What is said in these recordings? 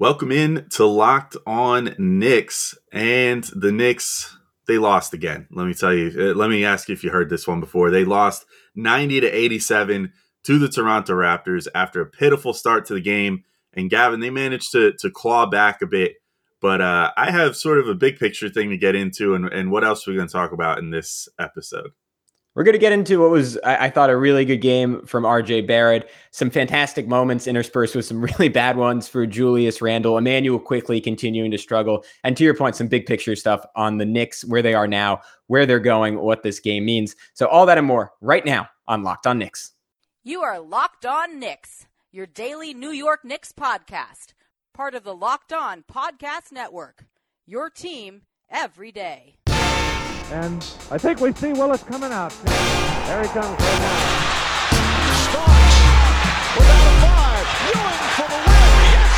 Welcome in to Locked On Knicks. And the Knicks, they lost again. Let me tell you, uh, let me ask you if you heard this one before. They lost 90 to 87 to the Toronto Raptors after a pitiful start to the game. And Gavin, they managed to, to claw back a bit. But uh, I have sort of a big picture thing to get into. And, and what else we're we going to talk about in this episode? We're going to get into what was, I, I, thought, a really good game from RJ Barrett. Some fantastic moments interspersed with some really bad ones for Julius Randle. Immanuel Quickley continuing to struggle. And to your point, some big picture stuff on the Knicks, where they are now, where they're going, what this game means. So, all that and more right now on Locked On Knicks. You are Locked On Knicks, your daily New York Knicks podcast, part of the Locked On Podcast Network. Your team every day. And I think we see Willis coming out. There he comes right now. Starks without a five. Ewing for the win. Yes.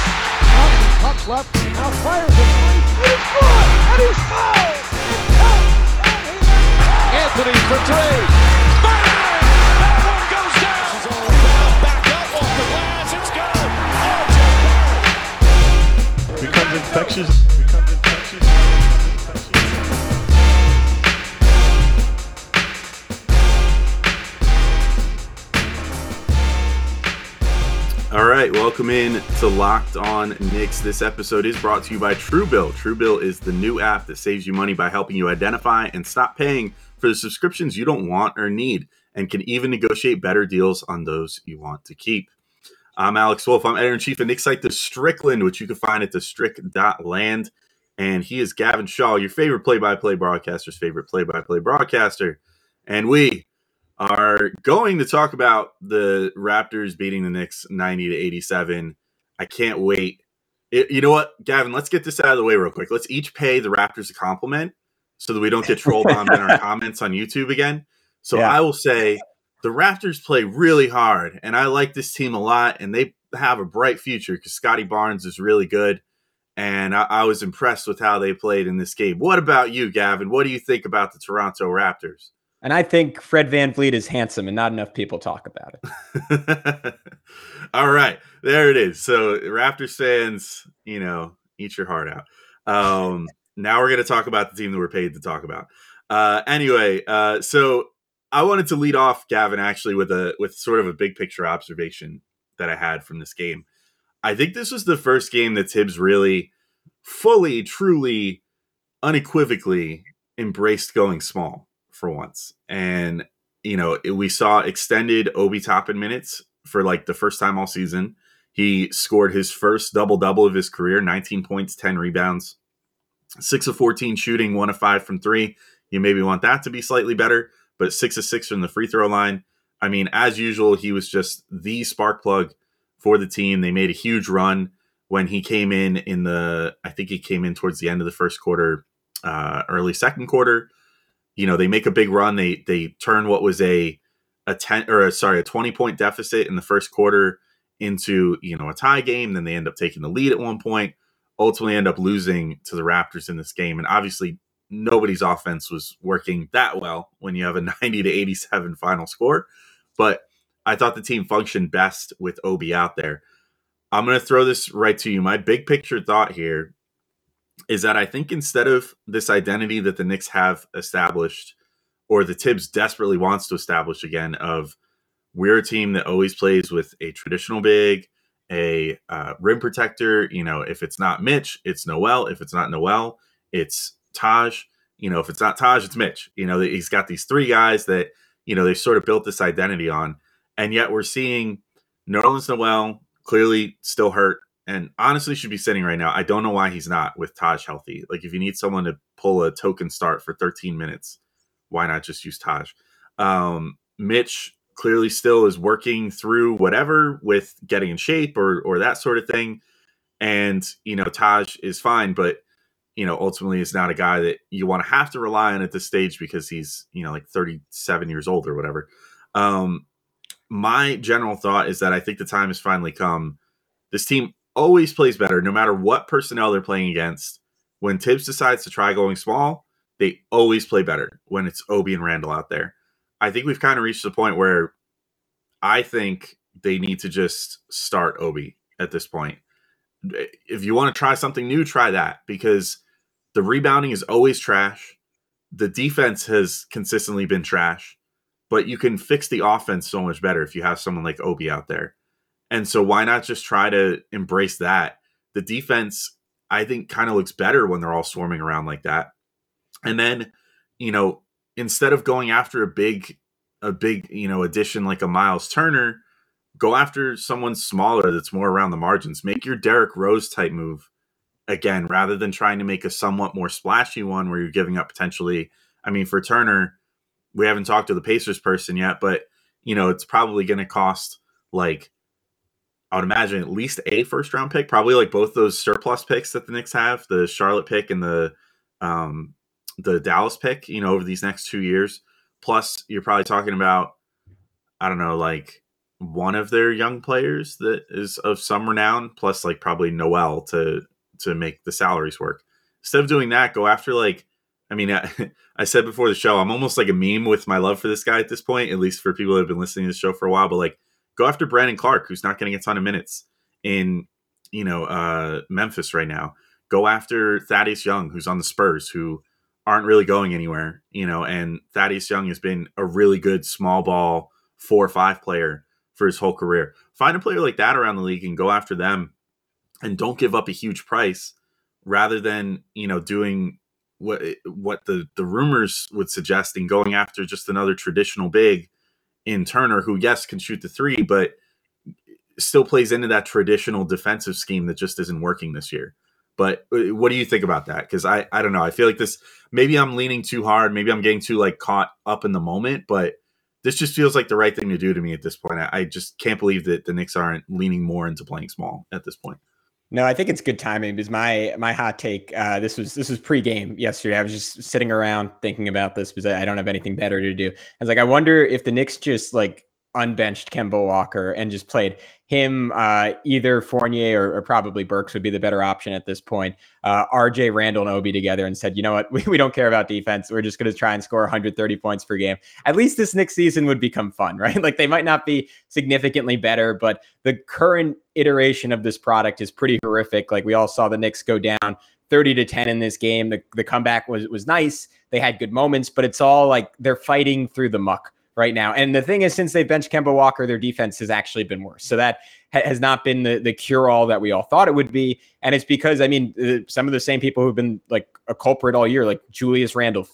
Up, up left. Now fires it. He's good. And he's fouled. Anthony for three. Bang! That one goes down. Back up off the glass. It's good. Becomes infectious. Right, welcome in to Locked On Knicks. This episode is brought to you by Truebill. Truebill is the new app that saves you money by helping you identify and stop paying for the subscriptions you don't want or need, and can even negotiate better deals on those you want to keep. I'm Alex Wolf. I'm editor in chief of Knicks site, The Strickland, which you can find at thestrick.land. And he is Gavin Shaw, your favorite play by play broadcaster's favorite play by play broadcaster. And we are going to talk about the Raptors beating the Knicks 90 to 87. I can't wait. It, you know what, Gavin? Let's get this out of the way real quick. Let's each pay the Raptors a compliment so that we don't get troll bombed in our comments on YouTube again. So yeah. I will say the Raptors play really hard, and I like this team a lot, and they have a bright future because Scottie Barnes is really good. And I, I was impressed with how they played in this game. What about you, Gavin? What do you think about the Toronto Raptors? And I think Fred VanVleet is handsome and not enough people talk about it. All right. There it is. So, Raptors fans, you know, eat your heart out. Um, now we're going to talk about the team that we're paid to talk about. Uh, anyway, uh, so I wanted to lead off Gavin actually with a with sort of a big picture observation that I had from this game. I think this was the first game that Thibs really fully, truly, unequivocally embraced going small for once. And, you know, we saw extended Obi Toppin minutes for like the first time all season. He scored his first double double of his career 19 points, 10 rebounds, 6 of 14 shooting, 1 of 5 from 3. You maybe want that to be slightly better, but 6 of 6 from the free throw line. I mean, as usual, he was just the spark plug for the team. They made a huge run when he came in in the I think he came in towards the end of the first quarter, uh, early second quarter you know they make a big run. They they turn what was a a 10 or a, sorry a 20 point deficit in the first quarter into you know a tie game. Then they end up taking the lead at one point ultimately end up losing to the raptors in this game. And obviously nobody's offense was working that well when you have a 90 to 87 final score. But i thought the team functioned best with obi out there. I'm going to throw this right to you. My big picture thought here is that I think instead of this identity that the Knicks have established, or the Thibs desperately wants to establish again, of we're a team that always plays with a traditional big, a uh, rim protector. You know, if it's not Mitch, it's Noel. If it's not Noel, it's Taj. You know, if it's not Taj, it's Mitch. You know, he's got these three guys that you know they've sort of built this identity on, and yet we're seeing Nerlens Noel clearly still hurt and honestly should be sitting right now. I don't know why he's not with Taj healthy. Like if you need someone to pull a token start for 13 minutes, why not just use Taj? Um, Mitch clearly still is working through whatever with getting in shape or or that sort of thing. And you know, Taj is fine, but you know, ultimately is not a guy that you want to have to rely on at this stage because he's, you know, like 37 years old or whatever. Um, my general thought is that I think the time has finally come. This team always plays better no matter what personnel they're playing against. When Thibs decides to try going small, they always play better when it's Obi and Randle out there. I think we've kind of reached the point where I think they need to just start Obi at this point. if you want to try something new, try that because the rebounding is always trash. The defense has consistently been trash, but you can fix the offense so much better if you have someone like Obi out there. And so why not just try to embrace that? The defense, I think, kind of looks better when they're all swarming around like that. And then, you know, instead of going after a big, a big, you know, addition like a Myles Turner, go after someone smaller that's more around the margins. Make your Derrick Rose type move again, rather than trying to make a somewhat more splashy one where you're giving up potentially. I mean, for Turner, we haven't talked to the Pacers person yet, but you know, it's probably going to cost like I would imagine at least a first round pick, probably like both those surplus picks that the Knicks have, the Charlotte pick and the um the Dallas pick, you know, over these next two years. Plus, you're probably talking about, I don't know, like one of their young players that is of some renown, plus like probably Noel to to make the salaries work. Instead of doing that, go after like, I mean, I, I said before the show, I'm almost like a meme with my love for this guy at this point, at least for people that have been listening to the show for a while. But like, go after Brandon Clarke, who's not getting a ton of minutes in you know uh, Memphis right now. Go after Thaddeus Young, who's on the Spurs, who aren't really going anywhere, you know, and Thaddeus Young has been a really good small ball four or five player for his whole career. Find a player like that around the league and go after them and don't give up a huge price rather than, you know, doing what what the the rumors would suggest and going after just another traditional big in Turner who yes can shoot the 3 but still plays into that traditional defensive scheme that just isn't working this year. But uh, what do you think about that? Because I, I don't know. I feel like this. Maybe I'm leaning too hard. Maybe I'm getting too like caught up in the moment. But this just feels like the right thing to do to me at this point. I, I just can't believe that the Knicks aren't leaning more into playing small at this point. No, I think it's good timing because my my hot take. Uh, this was this was pregame yesterday. I was just sitting around thinking about this because I don't have anything better to do. I was like, I wonder if the Knicks just like unbenched Kemba Walker and just played him, uh, either Fournier or, or, probably Burks would be the better option at this point. Uh, RJ Randle and Obi together and said, you know what, we, we don't care about defense. We're just going to try and score 130 points per game. At least this next season would become fun, right? Like they might not be significantly better, but the current iteration of this product is pretty horrific. Like we all saw the Knicks go down 30 to 10 in this game. The, the comeback was was nice. They had good moments, but it's all like they're fighting through the muck right now. And the thing is, since they benched Kemba Walker, their defense has actually been worse. So that ha- has not been the, the cure all that we all thought it would be. And it's because, I mean, uh, some of the same people who've been like a culprit all year, like Julius Randle,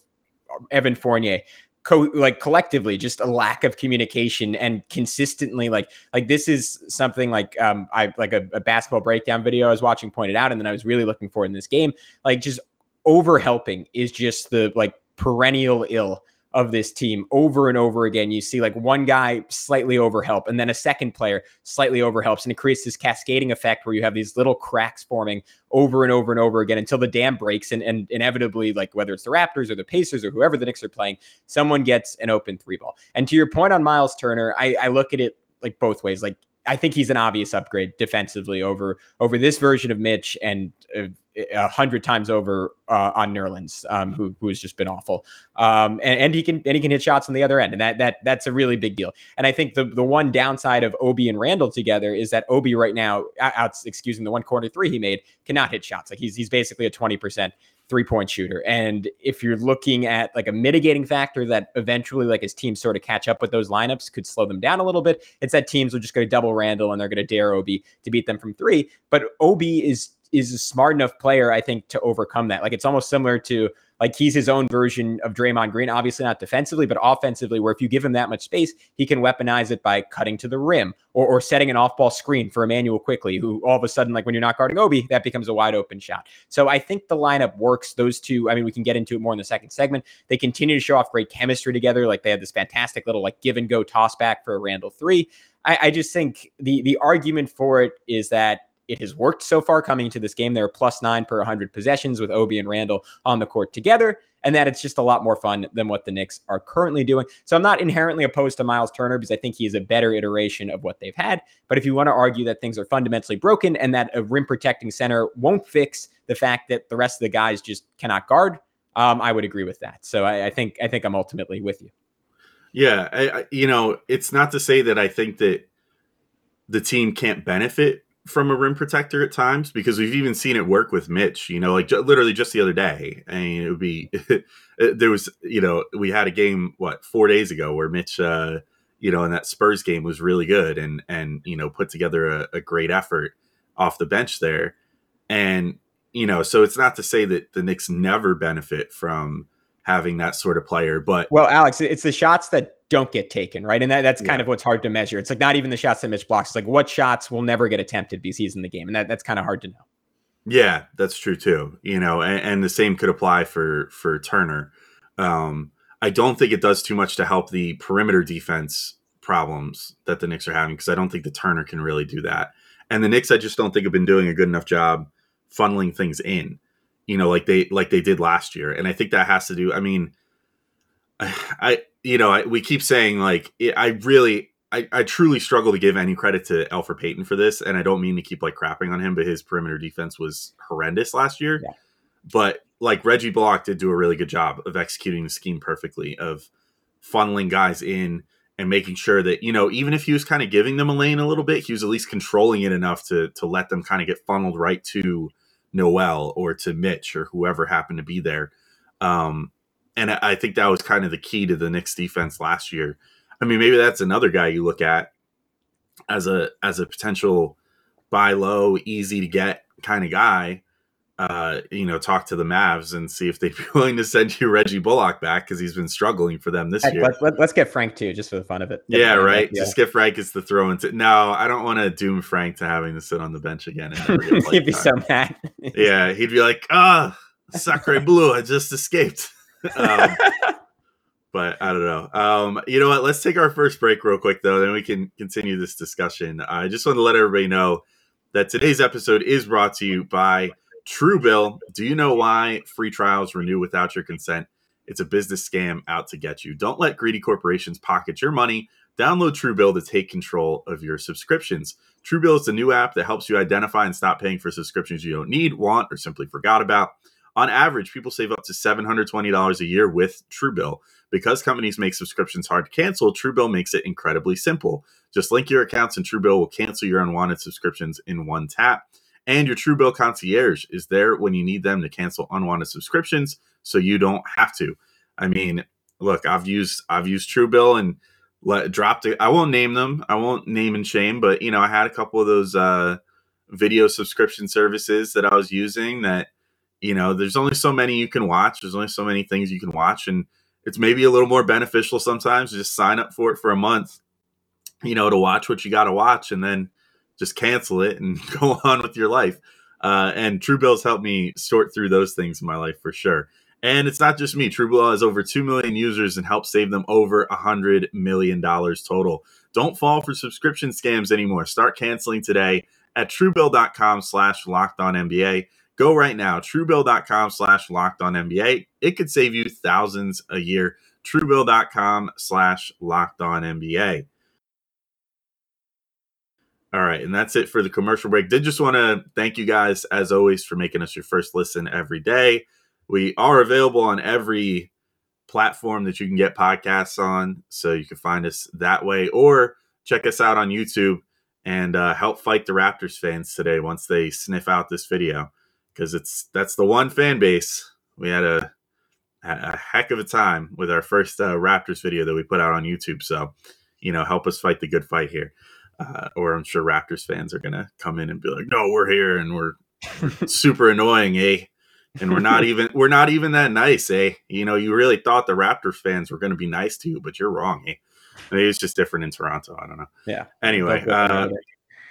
Evan Fournier, co- like collectively just a lack of communication and consistently like like this is something like um I like a, a basketball breakdown video I was watching pointed out and then I was really looking for in this game like just over helping is just the like perennial ill of this team over and over again. You see like one guy slightly overhelp and then a second player slightly overhelps. And it creates this cascading effect where you have these little cracks forming over and over and over again until the dam breaks. And, and inevitably, like whether it's the Raptors or the Pacers or whoever the Knicks are playing, someone gets an open three ball. And to your point on Myles Turner, I, I look at it like both ways. Like I think he's an obvious upgrade defensively over over this version of Mitch and uh, a hundred times over uh, on Nerlens, um, who who has just been awful. Um, and, and he can and he can hit shots on the other end, and that that that's a really big deal. And I think the the one downside of Obi and Randle together is that Obi right now, out excusing the one corner three he made, cannot hit shots. Like he's he's basically a twenty percent three point shooter. And if you're looking at like a mitigating factor that eventually, like his team sort of catch up with those lineups, could slow them down a little bit, it's that teams are just going to double Randle and they're going to dare Obi to beat them from three. But Obi is is a smart enough player, I think, to overcome that. Like it's almost similar to like he's his own version of Draymond Green, obviously not defensively, but offensively, where if you give him that much space, he can weaponize it by cutting to the rim or, or setting an off ball screen for Immanuel Quickley, who all of a sudden, like when you're not guarding Obi, that becomes a wide open shot. So I think the lineup works. Those two, I mean, we can get into it more in the second segment. They continue to show off great chemistry together. Like they had this fantastic little like give and go toss back for a Randle three. I, I just think the the argument for it is that it has worked so far coming into this game. They're plus nine per 100 possessions with Obi and Randle on the court together, and that it's just a lot more fun than what the Knicks are currently doing. So I'm not inherently opposed to Myles Turner because I think he is a better iteration of what they've had. But if you want to argue that things are fundamentally broken and that a rim protecting center won't fix the fact that the rest of the guys just cannot guard, um, I would agree with that. So I, I think I think I'm ultimately with you. Yeah, I, I, you know, it's not to say that I think that the team can't benefit from a rim protector at times because we've even seen it work with Mitch. You know, like j- literally just the other day. I mean, it would be there was you know we had a game what four days ago where Mitch. Uh, you know, in that Spurs game was really good and and you know put together a, a great effort off the bench there. And you know, so it's not to say that the Knicks never benefit from having that sort of player, but Well, Alex, it's the shots that don't get taken, right? And that, that's kind Yeah. of what's hard to measure. It's like not even the shots that Mitch blocks. It's like what shots will never get attempted because he's in the game, and that, that's kind of hard to know. Yeah, that's true too. You know, and, and the same could apply for for Turner. Um, I don't think it does too much to help the perimeter defense problems that the Knicks are having because I don't think the Turner can really do that. And the Knicks, I just don't think have been doing a good enough job funneling things in. You know, like they like they did last year, and I think that has to do. I mean, I you know I, we keep saying like it, I really I, I truly struggle to give any credit to Elfrid Payton for this, and I don't mean to keep like crapping on him, but his perimeter defense was horrendous last year. Yeah. But like Reggie Bullock did do a really good job of executing the scheme perfectly, of funneling guys in and making sure that you know even if he was kind of giving them a lane a little bit, he was at least controlling it enough to to let them kind of get funneled right to Noel or to Mitch or whoever happened to be there. Um, and I think that was kind of the key to the Knicks defense last year. I mean, maybe that's another guy you look at as a as a potential buy low, easy to get kind of guy. Uh, you know, talk to the Mavs and see if they'd be willing to send you Reggie Bullock back because he's been struggling for them this Heck, year. Let, let, us get Frank too, just for the fun of it. Yeah, right. Just get Frank as the throw into. No, I don't want to doom Frank to having to sit on the bench again. And never get He'd be playtime. so mad. yeah, he'd be like, ah, Sacre Blue, I just escaped. Um, but I don't know. Um, you know what? Let's take our first break real quick, though, then we can continue this discussion. I just want to let everybody know that today's episode is brought to you by Truebill. Do you know why free trials renew without your consent? It's a business scam out to get you. Don't let greedy corporations pocket your money. Download Truebill to take control of your subscriptions. Truebill is the new app that helps you identify and stop paying for subscriptions you don't need, want, or simply forgot about. On average, people save up to $720 a year with Truebill. Because companies make subscriptions hard to cancel, Truebill makes it incredibly simple. Just link your accounts and Truebill will cancel your unwanted subscriptions in one tap. And your Truebill concierge is there when you need them to cancel unwanted subscriptions so you don't have to. I mean, look, I've used I've used Truebill and let, dropped it. I won't name them. I won't name and shame, but you know, I had a couple of those uh, video subscription services that I was using that you know, there's only so many you can watch. There's only so many things you can watch and it's maybe a little more beneficial sometimes to just sign up for it for a month, you know, to watch what you got to watch and then just cancel it and go on with your life. Uh, and Truebill's helped me sort through those things in my life for sure. And it's not just me. Truebill has over 2 million users and helped save them over $100 million total. Don't fall for subscription scams anymore. Start canceling today at truebill.com slash locked on NBA. Go right now, truebill.com slash locked on NBA. It could save you thousands a year. Truebill.com slash locked on NBA. All right, and that's it for the commercial break. Did just want to thank you guys, as always, for making us your first listen every day. We are available on every platform that you can get podcasts on, so you can find us that way, or check us out on YouTube and uh, help fight the Raptors fans today once they sniff out this video, because it's that's the one fan base we had a a heck of a time with our first uh, Raptors video that we put out on YouTube. So, you know, help us fight the good fight here. Uh, or I'm sure Raptors fans are going to come in and be like, no, we're here and we're super annoying, eh? And we're not even we're not even that nice, eh? You know, you really thought the Raptors fans were going to be nice to you, but you're wrong, eh? Maybe it's just different in Toronto. I don't know. Yeah. Anyway, Both of them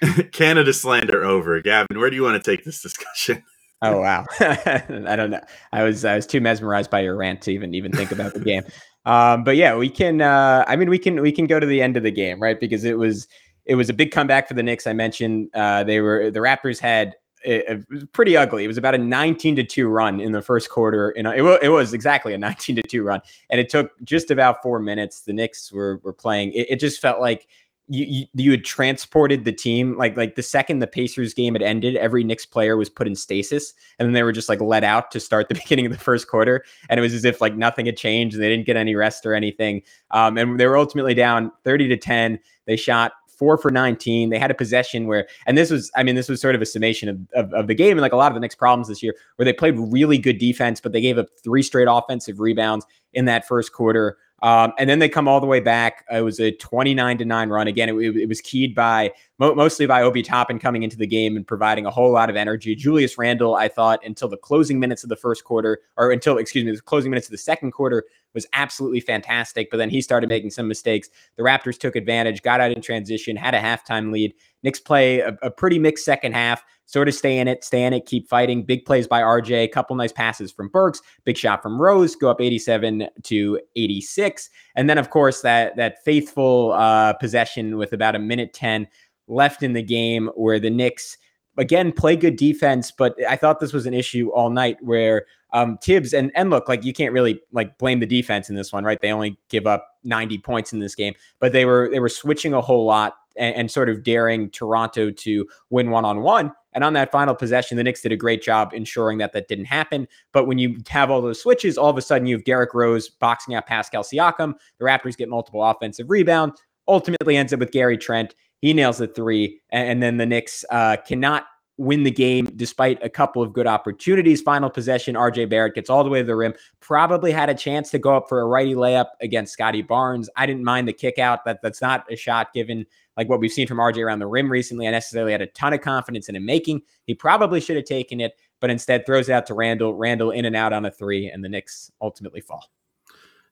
uh. Canada slander over. Gavin, where do you want to take this discussion? Oh wow. I don't know. I was I was too mesmerized by your rant to even even think about the game. Um, but yeah, we can. Uh, I mean, we can we can go to the end of the game, right? Because it was it was a big comeback for the Knicks. I mentioned uh, they were the Raptors had it, it was pretty ugly. It was about a 19 to 2 run in the first quarter. And it, wa- it was exactly a 19 to 2 run. And it took just about four minutes. The Knicks were were playing. It, it just felt like you, you you had transported the team like like the second the Pacers game had ended, every Knicks player was put in stasis, and then they were just like let out to start the beginning of the first quarter, and it was as if like nothing had changed, and they didn't get any rest or anything. Um, and they were ultimately down thirty to ten. They shot four for 19. They had a possession where, and this was, I mean, this was sort of a summation of, of, of the game and like a lot of the Knicks' problems this year, where they played really good defense, but they gave up three straight offensive rebounds in that first quarter. Um, and then they come all the way back. It was a 29 to 9 run. Again, it, it was keyed by mo- mostly by Obi Toppin coming into the game and providing a whole lot of energy. Julius Randle, I thought, until the closing minutes of the first quarter, or until, excuse me, the closing minutes of the second quarter was absolutely fantastic. But then he started making some mistakes. The Raptors took advantage, got out in transition, had a halftime lead. Knicks play a, a pretty mixed second half sort of stay in it, stay in it, keep fighting. Big plays by RJ, a couple nice passes from Burks, big shot from Rose, go up 87 to 86. And then, of course, that that faithful uh, possession with about a minute 10 left in the game where the Knicks again play good defense, but I thought this was an issue all night where um, Thibs and and look like you can't really like blame the defense in this one, right? They only give up 90 points in this game, but they were they were switching a whole lot and, and sort of daring Toronto to win one on one. And on that final possession, the Knicks did a great job ensuring that that didn't happen. But when you have all those switches, all of a sudden you have Derrick Rose boxing out Pascal Siakam. The Raptors get multiple offensive rebounds. Ultimately ends up with Gary Trent. He nails the three. And, and then the Knicks uh, cannot win the game despite a couple of good opportunities. Final possession, RJ Barrett gets all the way to the rim. Probably had a chance to go up for a righty layup against Scottie Barnes. I didn't mind the kick out. That, that's not a shot given like what we've seen from RJ around the rim recently. I necessarily had a ton of confidence in him making. He probably should have taken it, but instead throws it out to Randle. Randle in and out on a three, and the Knicks ultimately fall.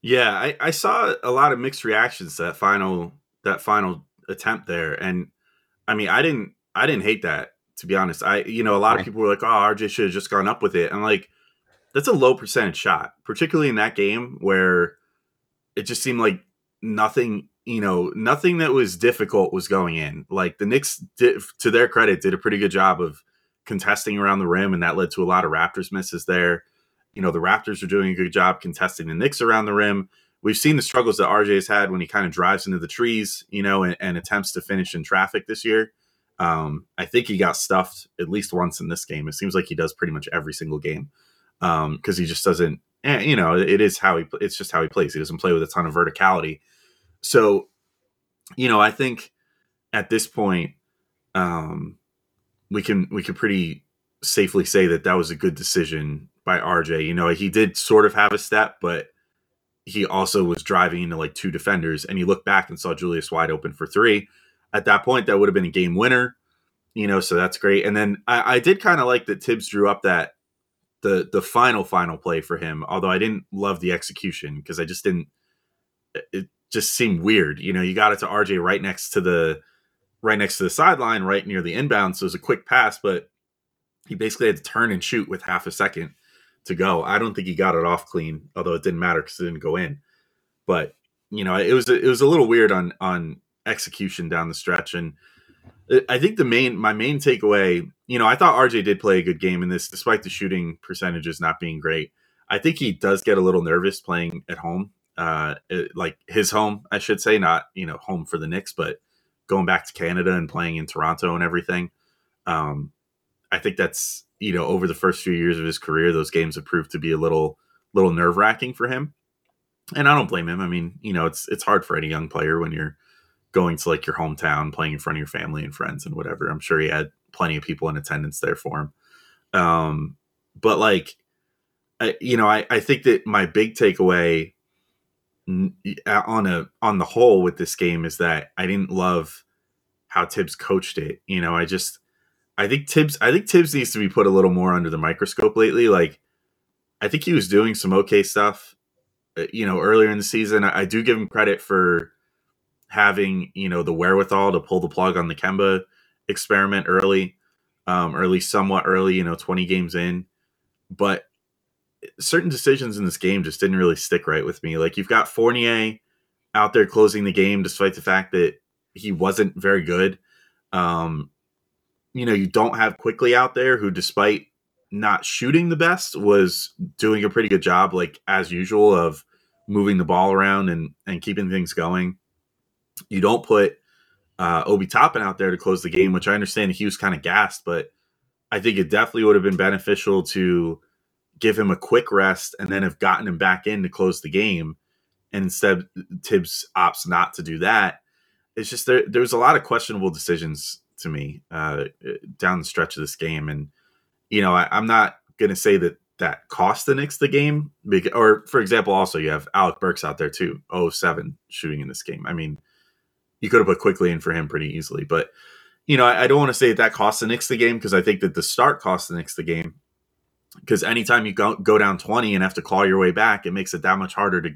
Yeah, I, I saw a lot of mixed reactions to that final that final attempt there, and I mean, I didn't I didn't hate that to be honest. I you know a lot right. of people were like, oh, RJ should have just gone up with it, and like that's a low percentage shot, particularly in that game where it just seemed like nothing you know, nothing that was difficult was going in. Like the Knicks, did, to their credit, did a pretty good job of contesting around the rim, and that led to a lot of Raptors misses there. You know, the Raptors are doing a good job contesting the Knicks around the rim. We've seen the struggles that RJ has had when he kind of drives into the trees, you know, and, and attempts to finish in traffic this year. Um, I think he got stuffed at least once in this game. It seems like he does pretty much every single game because um, he just doesn't. Eh, you know, it is how he. It's just how he plays. He doesn't play with a ton of verticality so, you know, I think at this point, um, we can we can pretty safely say that that was a good decision by RJ. You know, he did sort of have a step, but he also was driving into like two defenders, and you look back and saw Julius wide open for three. At that point, that would have been a game winner. You know, so that's great. And then I, I did kind of like that Thibs drew up that the the final final play for him. Although I didn't love the execution because I just didn't. It, just seemed weird. You know, you got it to RJ right next to the right next to the sideline, right near the inbound. So it was a quick pass, but he basically had to turn and shoot with half a second to go. I don't think he got it off clean, although it didn't matter because it didn't go in. But you know, it was it was a little weird on on execution down the stretch, and I think the main my main takeaway, you know, I thought RJ did play a good game in this, despite the shooting percentages not being great. I think he does get a little nervous playing at home uh, like his home, I should say, not you know home for the Knicks, but going back to Canada and playing in Toronto and everything. Um, I think that's you know over the first few years of his career, those games have proved to be a little little nerve wracking for him, and I don't blame him. I mean, you know, it's it's hard for any young player when you're going to like your hometown, playing in front of your family and friends and whatever. I'm sure he had plenty of people in attendance there for him. Um, but like, I, you know, I, I think that my big takeaway on a on the whole with this game is that I didn't love how Thibs coached it. You know, I just I think Thibs I think Thibs needs to be put a little more under the microscope lately. Like I think he was doing some okay stuff, uh, you know, earlier in the season. I, I do give him credit for having you know the wherewithal to pull the plug on the Kemba experiment early, um, or at least somewhat early. You know, twenty games in, but certain decisions in this game just didn't really stick right with me. Like you've got Fournier out there closing the game, despite the fact that he wasn't very good. Um, you know, you don't have Quickley out there, who, despite not shooting the best, was doing a pretty good job, like as usual, of moving the ball around and and keeping things going. You don't put uh, Obi Toppin out there to close the game, which I understand he was kind of gassed, but I think it definitely would have been beneficial to give him a quick rest and then have gotten him back in to close the game. And instead, Thibs opts not to do that. it's just there. There's a lot of questionable decisions to me uh, down the stretch of this game, and you know, I, I'm not going to say that that cost the Knicks the game. Because, or for example, also you have Alec Burks out there too, 07 shooting in this game. I mean, you could have put Quickley in for him pretty easily, but you know, I, I don't want to say that that cost the Knicks the game because I think that the start cost the Knicks the game. Because anytime you go, go down 20 and have to claw your way back, it makes it that much harder to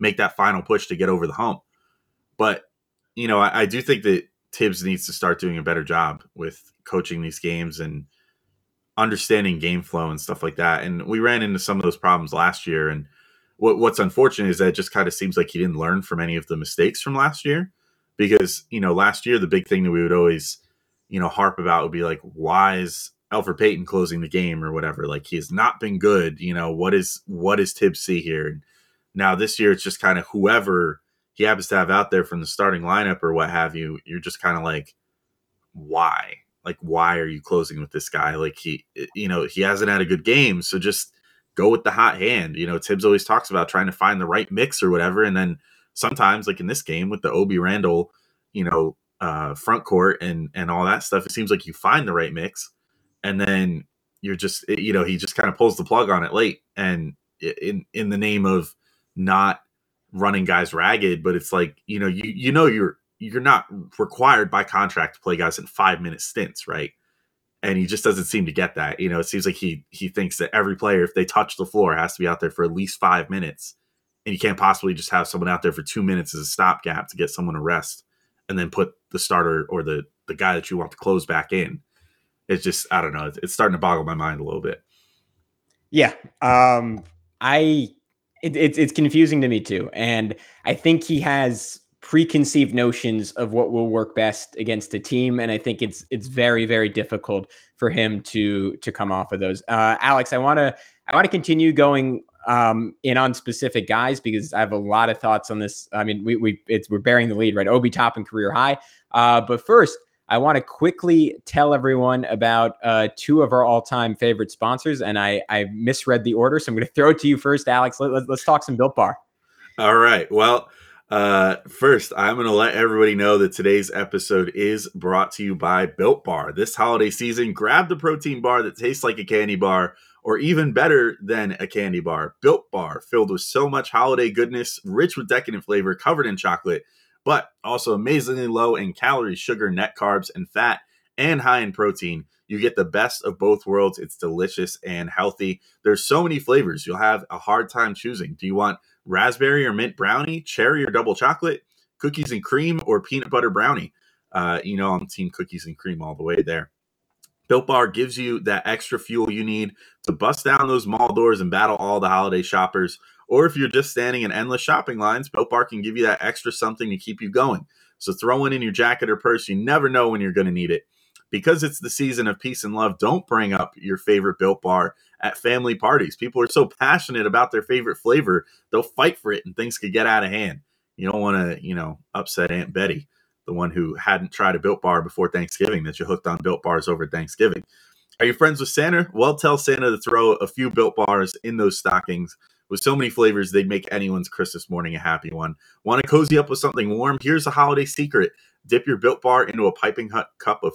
make that final push to get over the hump. But, you know, I, I do think that Thibs needs to start doing a better job with coaching these games and understanding game flow and stuff like that. And we ran into some of those problems last year. And what, what's unfortunate is that it just kind of seems like he didn't learn from any of the mistakes from last year. Because, you know, last year, the big thing that we would always, you know, harp about would be like, why is Elfrid Payton closing the game or whatever? Like he has not been good. You know, what is what is Thibs see here? Now this year it's just kind of whoever he happens to have out there from the starting lineup or what have you, you're just kind of like, why? Like, why are you closing with this guy? Like he, eh, you know, he hasn't had a good game, so just go with the hot hand. You know, Thibs always talks about trying to find the right mix or whatever, and then sometimes, like in this game with the Obi Randle, you know, uh, front court and and all that stuff, it seems like you find the right mix, and then you're just, you know, he just kind of pulls the plug on it late, and in in the name of not running guys ragged, but it's like you know you you know you're you're not required by contract to play guys in five minute stints, right? And he just doesn't seem to get that. You know, it seems like he he thinks that every player, if they touch the floor, has to be out there for at least five minutes, and you can't possibly just have someone out there for two minutes as a stopgap to get someone a rest, and then put the starter or the the guy that you want to close back in. It's just I don't know. It's, it's starting to boggle my mind a little bit. Yeah, um, I it, it's it's confusing to me too, and I think he has preconceived notions of what will work best against a team, and I think it's it's very very difficult for him to to come off of those. Uh, Alex, I want to I want to continue going um, in on specific guys because I have a lot of thoughts on this. I mean, we we it's we're bearing the lead, right? Obi Toppin career high, uh, but first. I want to quickly tell everyone about uh, two of our all-time favorite sponsors, and I, I misread the order, so I'm going to throw it to you first, Alex. Let, let, let's talk some Built Bar. All right. Well, uh, first, I'm going to let everybody know that today's episode is brought to you by Built Bar. This holiday season, grab the protein bar that tastes like a candy bar, or even better than a candy bar. Built Bar, filled with so much holiday goodness, rich with decadent flavor, covered in chocolate but also amazingly low in calories, sugar, net carbs, and fat, and high in protein. You get the best of both worlds. It's delicious and healthy. There's so many flavors. You'll have a hard time choosing. Do you want raspberry or mint brownie, cherry or double chocolate, cookies and cream, or peanut butter brownie? Uh, you know, I'm team cookies and cream all the way there. Built Bar gives you that extra fuel you need to bust down those mall doors and battle all the holiday shoppers. Or if you're just standing in endless shopping lines, Built Bar can give you that extra something to keep you going. So throw one in your jacket or purse. You never know when you're going to need it. Because it's the season of peace and love, don't bring up your favorite Built Bar at family parties. People are so passionate about their favorite flavor, they'll fight for it and things could get out of hand. You don't want to, you know, upset Aunt Betty, the one who hadn't tried a Built Bar before Thanksgiving that you hooked on Built Bars over Thanksgiving. Are you friends with Santa? Well, tell Santa to throw a few Built Bars in those stockings with so many flavors, they'd make anyone's Christmas morning a happy one. Want to cozy up with something warm? Here's a holiday secret: dip your Built Bar into a piping hot cup of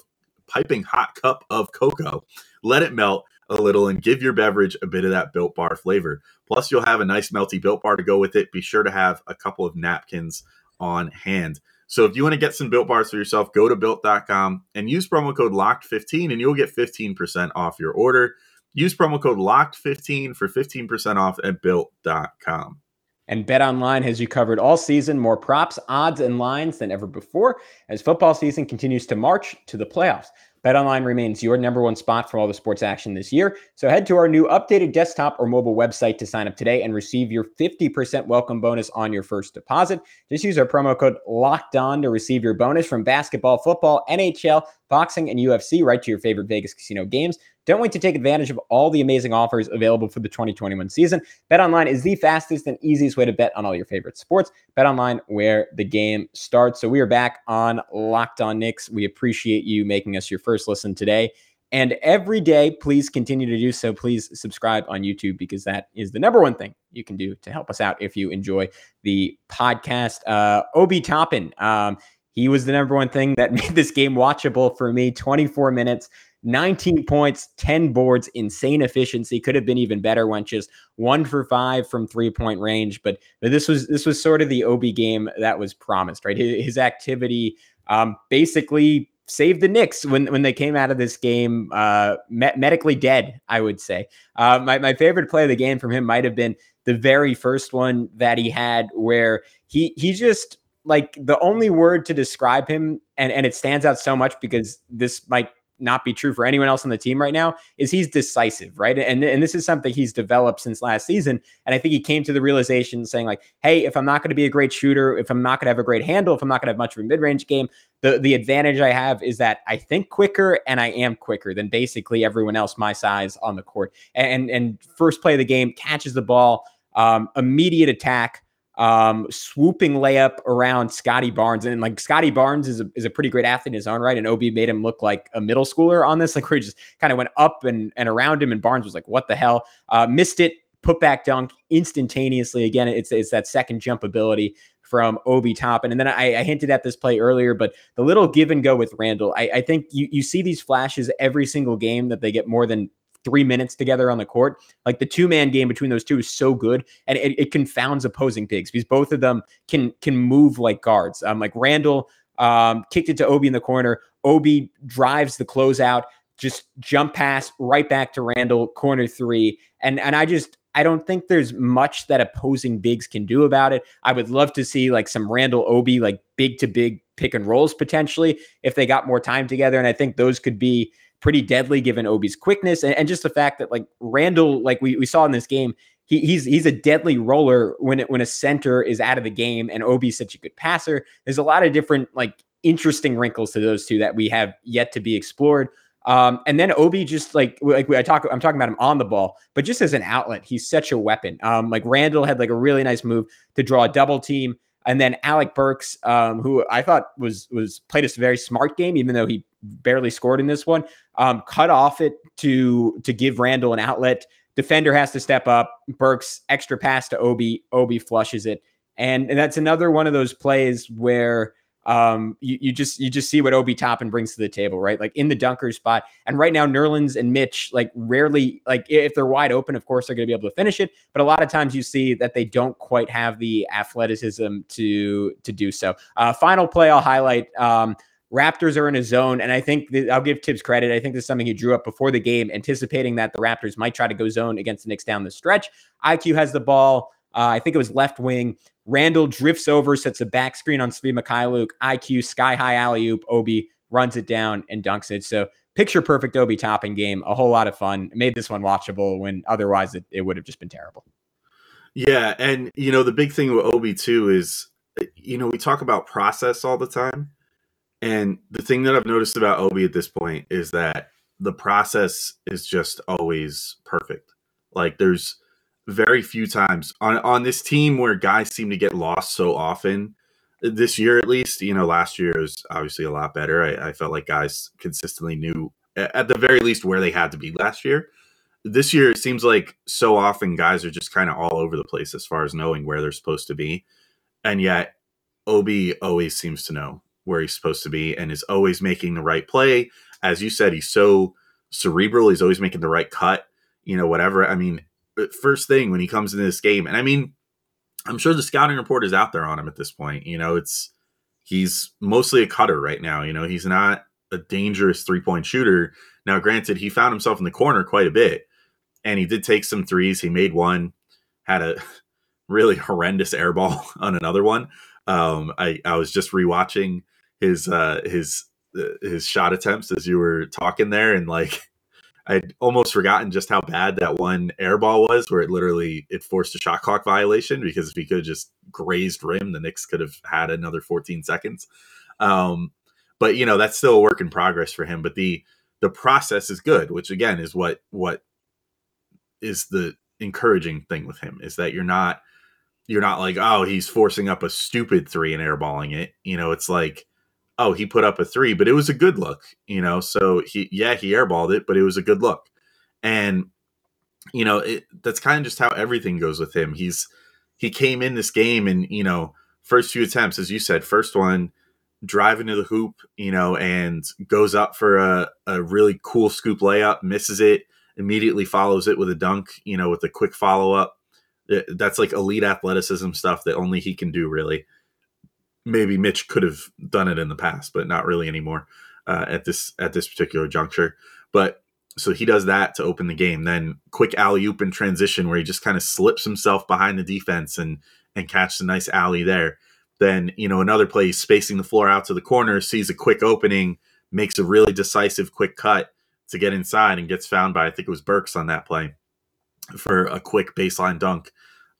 piping hot cup of cocoa. Let it melt a little and give your beverage a bit of that Built Bar flavor. Plus, you'll have a nice melty Built Bar to go with it. Be sure to have a couple of napkins on hand. So if you want to get some Built Bars for yourself, go to built.com and use promo code LOCKED15 and you'll get 15% off your order. Use promo code LOCKED15 for 15% off at built.com. And BetOnline has you covered all season, more props, odds, and lines than ever before as football season continues to march to the playoffs. BetOnline remains your number one spot for all the sports action this year. So head to our new updated desktop or mobile website to sign up today and receive your 50% welcome bonus on your first deposit. Just use our promo code Locked On to receive your bonus from basketball, football, NHL, boxing, and UFC right to your favorite Vegas casino games. Don't wait to take advantage of all the amazing offers available for the 2021 season. BetOnline is the fastest and easiest way to bet on all your favorite sports. BetOnline, where the game starts. So we are back on Locked On Knicks. We appreciate you making us your first listen today. And every day, please continue to do so. Please subscribe on YouTube because that is the number one thing you can do to help us out if you enjoy the podcast. Uh, Obi Toppin, um, he was the number one thing that made this game watchable for me. 24 minutes, 19 points, 10 boards, insane efficiency. Could have been even better when just one for five from three point range. But, this was this was sort of the Obi game that was promised, right? His, his activity um, basically saved the Knicks when when they came out of this game uh, me- medically dead. I would say uh, my my favorite play of the game from him might have been the very first one that he had, where he he just like the only word to describe him, and and it stands out so much because this might not be true for anyone else on the team right now is he's decisive, right? And and this is something he's developed since last season. And I think he came to the realization saying like, hey, if I'm not going to be a great shooter, if I'm not going to have a great handle, if I'm not going to have much of a mid-range game, the the advantage I have is that I think quicker and I am quicker than basically everyone else my size on the court. And and first play of the game catches the ball, um, immediate attack um, swooping layup around Scottie Barnes. And like Scottie Barnes is a, is a pretty great athlete in his own right. And Obi made him look like a middle schooler on this. Like where he just kind of went up and, and around him. And Barnes was like, what the hell? Uh, missed it, put back dunk instantaneously. Again, it's, it's that second jump ability from Obi Toppin. And then I, I, hinted at this play earlier, but the little give and go with Randle, I, I think you, you see these flashes every single game that they get more than three minutes together on the court. Like the two man game between those two is so good, and it, it confounds opposing bigs because both of them can can move like guards. Um, like Randle um, kicked it to Obi in the corner. Obi drives the closeout, just jump pass right back to Randle, corner three, and and I just I don't think there's much that opposing bigs can do about it. I would love to see like some Randle Obi like big to big pick and rolls potentially if they got more time together, and I think those could be pretty deadly given Obi's quickness and, and just the fact that like Randle, like we, we saw in this game, he, he's he's a deadly roller when it, when a center is out of the game and Obi's such a good passer. There's a lot of different like interesting wrinkles to those two that we have yet to be explored. Um, and then Obi just like like I talk, I'm talking about him on the ball, but just as an outlet, he's such a weapon. Um, like Randall had like a really nice move to draw a double team, and then Alec Burks, um, who I thought was was played a very smart game, even though he barely scored in this one. Um, cut off it to to give Randle an outlet. Defender has to step up. Burks extra pass to Obi. Obi flushes it, and, and that's another one of those plays where um, you, you just you just see what Obi Toppin brings to the table, right? Like in the dunker spot. And right now, Nerlens and Mitch, like rarely, like if they're wide open, of course they're going to be able to finish it. But a lot of times you see that they don't quite have the athleticism to to do so. Uh, final play I'll highlight. Um, Raptors are in a zone, and I think th- I'll give Thibs credit. I think this is something he drew up before the game, anticipating that the Raptors might try to go zone against the Knicks down the stretch. IQ has the ball. Uh, I think it was left wing. Randle drifts over, sets a back screen on Svi Mykhailiuk. IQ sky high alley oop. Obi runs it down and dunks it. So picture perfect Obi Toppin game. A whole lot of fun. Made this one watchable when otherwise it, it would have just been terrible. Yeah, and you know the big thing with Obi too is you know we talk about process all the time and the thing that I've noticed about Obi at this point is that the process is just always perfect. Like there's very few times on on this team where guys seem to get lost so often. This year, at least, you know, last year was obviously a lot better. I, I felt like guys consistently knew, at the very least, where they had to be last year. This year, it seems like so often guys are just kind of all over the place as far as knowing where they're supposed to be, and yet Obi always seems to know where he's supposed to be and is always making the right play. As you said, he's so cerebral. He's always making the right cut, you know, whatever. I mean, first thing when he comes into this game, and I mean, I'm sure the scouting report is out there on him at this point. You know, it's he's mostly a cutter right now. You know, he's not a dangerous three point shooter. Now, granted, he found himself in the corner quite a bit, and he did take some threes. He made one, had a really horrendous air ball on another one. Um, I, I was just rewatching his uh his uh, his shot attempts as you were talking there and like I'd almost forgotten just how bad that one air ball was where it literally it forced a shot clock violation because if he could have just grazed rim the Knicks could have had another 14 seconds. Um but you know that's still a work in progress for him but the the process is good which again is what what is the encouraging thing with him is that you're not you're not like oh he's forcing up a stupid three and airballing it. You know it's like oh, he put up a three, but it was a good look, you know. So he, yeah, he airballed it, but it was a good look, and you know, it, that's kind of just how everything goes with him. He's he came in this game, and you know, first few attempts, as you said, first one, driving to the hoop, you know, and goes up for a, a really cool scoop layup, misses it, immediately follows it with a dunk, you know, with a quick follow up. That's like elite athleticism stuff that only he can do, really. Maybe Mitch could have done it in the past, but not really anymore uh, at this at this particular juncture. But so he does that to open the game. Then quick alley oop in transition where he just kind of slips himself behind the defense and and catches a nice alley there. Then you know another play spacing the floor out to the corner, sees a quick opening, makes a really decisive quick cut to get inside and gets found by I think it was Burks on that play for a quick baseline dunk.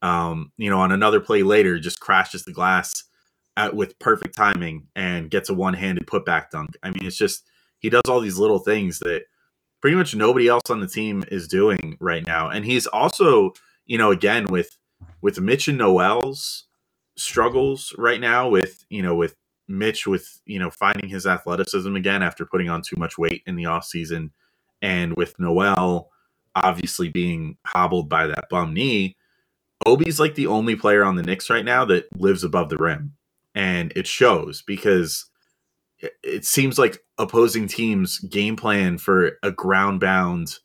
Um, you know, on another play later, just crashes the glass at, with perfect timing and gets a one-handed putback dunk. I mean, it's just he does all these little things that pretty much nobody else on the team is doing right now. And he's also, you know, again with with Mitch and Noel's struggles right now with, you know, with Mitch with, you know, finding his athleticism again after putting on too much weight in the offseason and with Noel obviously being hobbled by that bum knee, Obi's like the only player on the Knicks right now that lives above the rim. And it shows because it seems like opposing teams game plan for a ground bound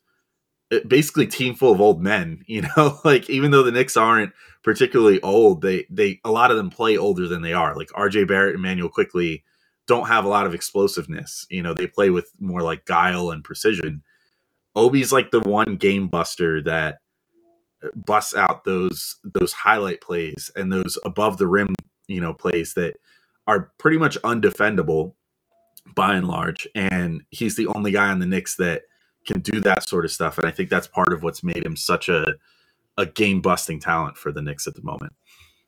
uh, basically team full of old men you know? Like even though the Knicks aren't particularly old they they a lot of them play older than they are. Like RJ Barrett and Immanuel Quickley don't have a lot of explosiveness you know? They play with more like guile and precision. Obi's like the one game buster that uh, busts out those those highlight plays and those above the rim you know plays that are pretty much undefendable by and large, and he's the only guy on the Knicks that can do that sort of stuff. And I think that's part of what's made him such a a game busting talent for the Knicks at the moment.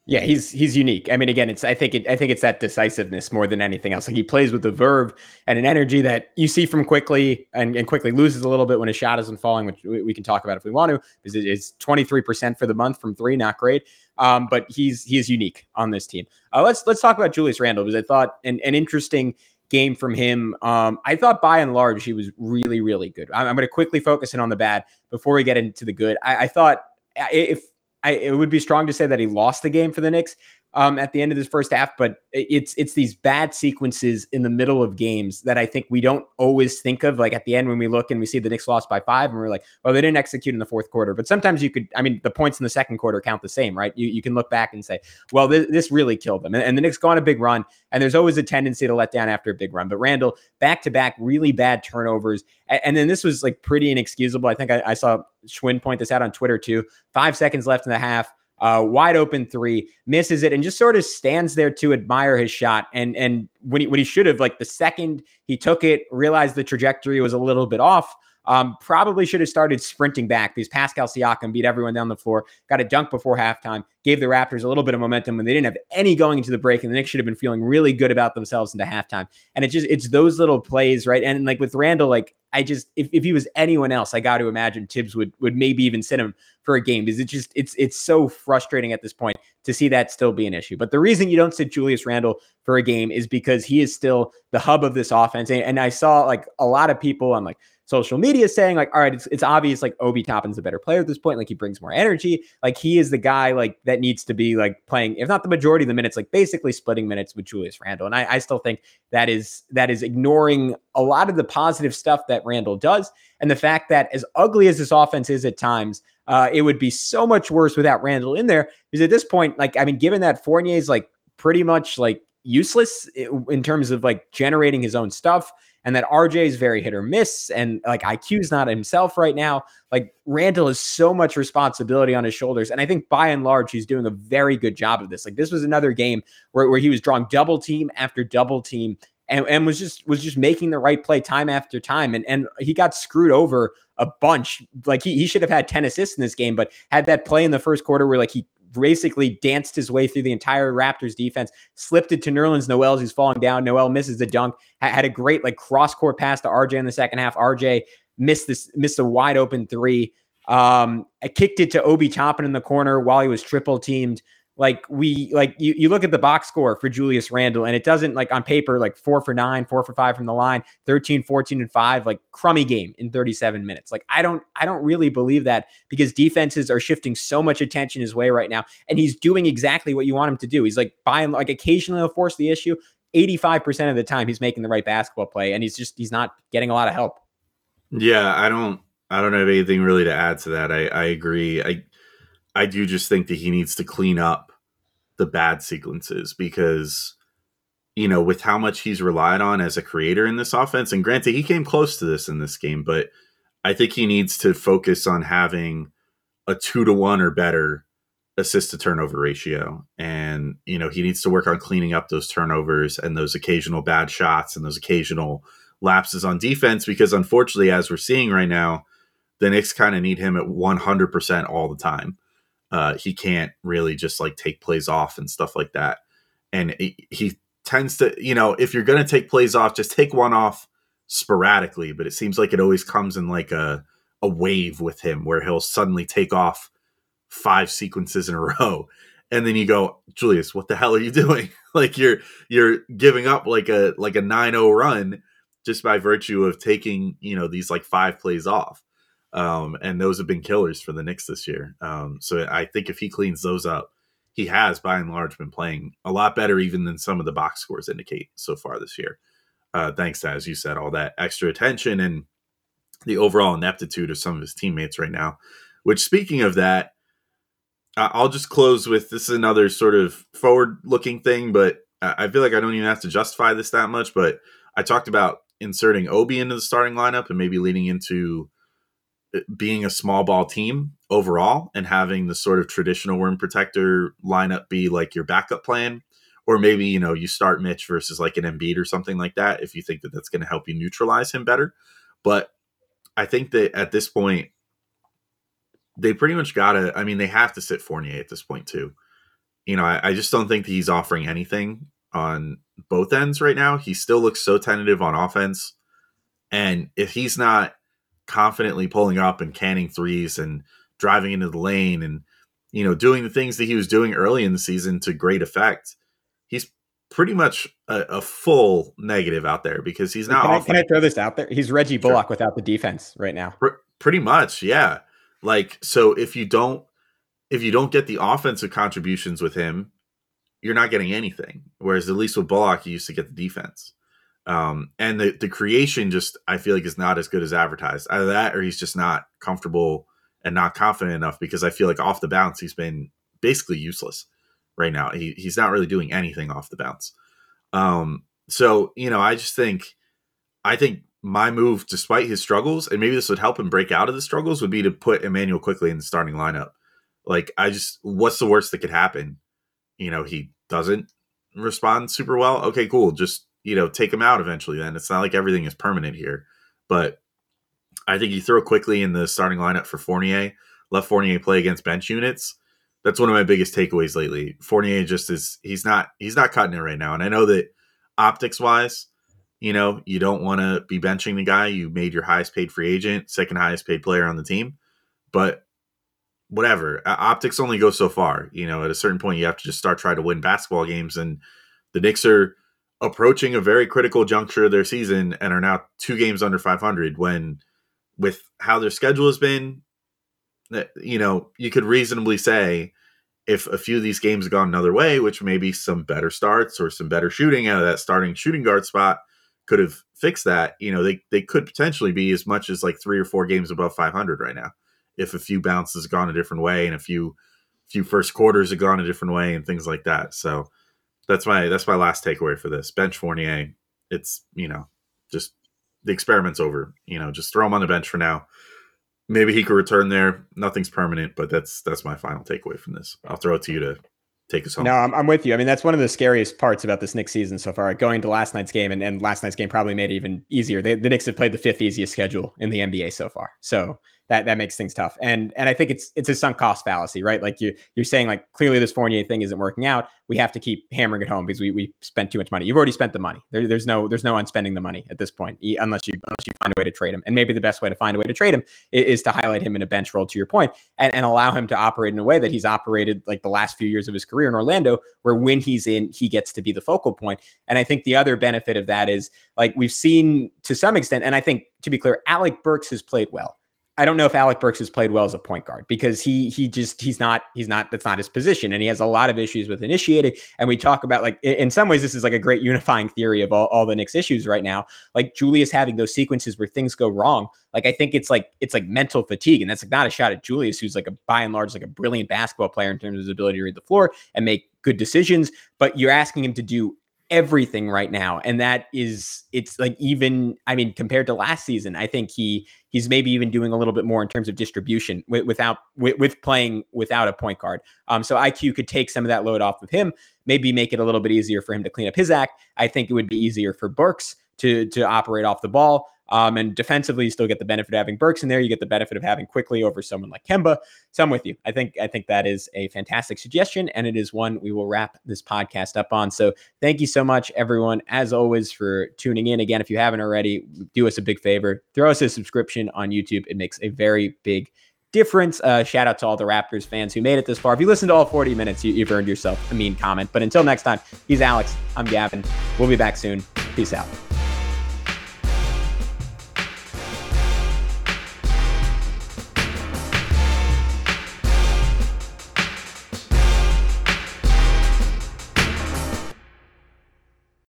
Yeah, he's he's unique. I mean, again, it's I think it I think it's that decisiveness more than anything else. Like he plays with the verve and an energy that you see from Quickley and, and Quickley loses a little bit when his shot isn't falling, which we, can talk about if we want to. Because it's twenty three percent for the month from three, not great. Um, but he's he is unique on this team. Uh, let's let's talk about Julius Randle because I thought an, an interesting game from him. Um, I thought by and large he was really, really good. I'm, I'm going to quickly focus in on the bad before we get into the good. I, I thought if I, it would be strong to say that he lost the game for the Knicks um, at the end of this first half, but it's it's these bad sequences in the middle of games that I think we don't always think of. Like at the end when we look and we see the Knicks lost by five, and we're like, well, they didn't execute in the fourth quarter. But sometimes you could, I mean, the points in the second quarter count the same, right? You, you can look back and say, well, this, this really killed them, and, and the Knicks go on a big run, and there's always a tendency to let down after a big run. But Randle, back to back really bad turnovers, and, and, then this was like pretty inexcusable. I think I, I saw Schwinn point this out on Twitter too. Five seconds left in the half uh, wide open three, misses it, and just sort of stands there to admire his shot. And and when he when he should have, like the second he took it, realized the trajectory was a little bit off. Um, probably should have started sprinting back because Pascal Siakam beat everyone down the floor, got a dunk before halftime, gave the Raptors a little bit of momentum when they didn't have any going into the break, and the Knicks should have been feeling really good about themselves into halftime. And it just it's those little plays, right? And like with Randle, like I just if, if he was anyone else, I got to imagine Thibs would would maybe even sit him for a game because it just it's it's so frustrating at this point to see that still be an issue. But the reason you don't sit Julius Randle for a game is because he is still the hub of this offense. And, and I saw like a lot of people on like social media saying like, all right, it's, it's obvious like Obi Toppin's a better player at this point. Like he brings more energy. Like he is the guy like that needs to be like playing, if not the majority of the minutes, like basically splitting minutes with Julius Randle. And I, I still think that is that is ignoring a lot of the positive stuff that Randle does. And the fact that as ugly as this offense is at times, uh, it would be so much worse without Randle in there. Because at this point, like, I mean, given that Fournier is like pretty much like useless in terms of like generating his own stuff and that RJ is very hit or miss, and like IQ's not himself right now. Like Randle has so much responsibility on his shoulders, and I think by and large he's doing a very good job of this. Like this was another game where, where he was drawing double team after double team. And, and was just was just making the right play time after time and and he got screwed over a bunch like he, he should have had 10 assists in this game but had that play in the first quarter where like he basically danced his way through the entire Raptors defense, slipped it to Nerlens Noel who's falling down. Noel misses the dunk, had a great like cross court pass to RJ in the second half. RJ missed this, missed a wide open three. Um, I kicked it to Obi Toppin in the corner while he was triple teamed like we like you, you look at the box score for Julius Randle and it doesn't like on paper like 4 for 9, 4 for 5 from the line, 13 14 and 5 like crummy game in 37 minutes. Like I don't I don't really believe that because defenses are shifting so much attention his way right now and he's doing exactly what you want him to do. He's like buying like occasionally he'll force the issue, 85% of the time he's making the right basketball play and he's just he's not getting a lot of help. Yeah, I don't I don't have anything really to add to that. I, I agree. I I do just think that he needs to clean up the bad sequences because you know, with how much he's relied on as a creator in this offense, and granted, he came close to this in this game, but I think he needs to focus on having a two to one or better assist to turnover ratio. And, you know, he needs to work on cleaning up those turnovers and those occasional bad shots and those occasional lapses on defense because unfortunately, as we're seeing right now, the Knicks kind of need him at 100% all the time. Uh, he can't really just like take plays off and stuff like that. And he, he tends to, you know, if you're going to take plays off, just take one off sporadically. But it seems like it always comes in like a, a wave with him where he'll suddenly take off five sequences in a row. And then you go, Julius, what the hell are you doing? like you're you're giving up like a like a 9-0 run just by virtue of taking, you know, these like five plays off. Um, and those have been killers for the Knicks this year. Um, so I think if he cleans those up, he has by and large been playing a lot better even than some of the box scores indicate so far this year. Uh, thanks to, as you said, all that extra attention and the overall ineptitude of some of his teammates right now. Which, speaking of that, I'll just close with this is another sort of forward looking thing, but I feel like I don't even have to justify this that much. But I talked about inserting Obi into the starting lineup and maybe leading into being a small ball team overall and having the sort of traditional rim protector lineup be like your backup plan or maybe you know you start Mitch versus like an Embiid or something like that if you think that that's going to help you neutralize him better. But I think that at this point they pretty much got to I mean they have to sit Fournier at this point too. You know I, I just don't think that he's offering anything on both ends right now. He still looks so tentative on offense. And if he's not confidently pulling up and canning threes and driving into the lane and you know doing the things that he was doing early in the season to great effect he's pretty much a, a full negative out there because he's not can I, can I, throw this out there? He's reggie bullock sure. without the defense right now. Pr- pretty much yeah. Like so if you don't if you don't get the offensive contributions with him you're not getting anything whereas at least with bullock you used to get the defense um, and the, the creation just I feel like is not as good as advertised. Either that or he's just not comfortable and not confident enough because I feel like off the bounce he's been basically useless right now. He, he's not really doing anything off the bounce. Um, so you know, I just think I think my move, despite his struggles, and maybe this would help him break out of the struggles, would be to put Immanuel Quickley in the starting lineup. Like I just what's the worst that could happen? You know, he doesn't respond super well. Okay, cool. Just you know, take him out eventually. Then it's not like everything is permanent here, but I think you throw Quickley in the starting lineup for Fournier, let Fournier play against bench units. That's one of my biggest takeaways lately. Fournier just is he's not he's not cutting it right now, and I know that optics wise, you know, you don't want to be benching the guy you made your highest paid free agent, second highest paid player on the team, but whatever. Optics only go so far. You know, at a certain point, you have to just start trying to win basketball games, and the Knicks are approaching a very critical juncture of their season and are now two games under 500 when with how their schedule has been eh, you know you could reasonably say if a few of these games have gone another way which maybe some better starts or some better shooting out of that starting shooting guard spot could have fixed that you know they, they could potentially be as much as like three or four games above 500 right now. If a few bounces gone a different way and a few few first quarters have gone a different way and things like that. So that's my that's my last takeaway for this. Bench Fournier. It's you know just the experiment's over. You know, just throw him on the bench for now. Maybe he could return there. Nothing's permanent, but that's that's my final takeaway from this. I'll throw it to you to take us home. No, I'm, I'm with you. I mean, that's one of the scariest parts about this Knicks season so far. Going to last night's game, and, and last night's game probably made it even easier. They, the Knicks have played the fifth easiest schedule in the NBA so far. So that that makes things tough. And and I think it's it's a sunk cost fallacy, right? Like you you're saying like clearly this Fournier thing isn't working out. We have to keep hammering it home because we we spent too much money. You've already spent the money. There, there's no there's no unspending the money at this point unless you unless you find a way to trade him. And maybe the best way to find a way to trade him is, is to highlight him in a bench role to your point and, and allow him to operate in a way that he's operated like the last few years of his career in Orlando, where when he's in, he gets to be the focal point. And I think the other benefit of that is like we've seen to some extent, and I think to be clear, Alec Burks has played well I don't know if Alec Burks has played well as a point guard because he he just he's not he's not that's not his position. And he has a lot of issues with initiating. And we talk about like in some ways this is like a great unifying theory of all, all the Knicks issues right now. Like Julius having those sequences where things go wrong like I think it's like it's like mental fatigue. And that's like not a shot at Julius who's like a by and large like a brilliant basketball player in terms of his ability to read the floor and make good decisions. But you're asking him to do everything right now and that is it's like even i mean compared to last season i think he he's maybe even doing a little bit more in terms of distribution with, without with, with playing without a point guard. Um so iq could take some of that load off of him maybe make it a little bit easier for him to clean up his act. I think it would be easier for burks to to operate off the ball um, and defensively, you still get the benefit of having Burks in there. You get the benefit of having Quickley over someone like Kemba. So I'm with you. I think I think that is a fantastic suggestion, and it is one we will wrap this podcast up on. So thank you so much, everyone, as always, for tuning in. Again, if you haven't already, do us a big favor, throw us a subscription on YouTube. It makes a very big difference. Uh, shout out to all the Raptors fans who made it this far. If you listened to all 40 minutes, you, you've earned yourself a mean comment. But until next time, he's Alex. I'm Gavin. We'll be back soon. Peace out.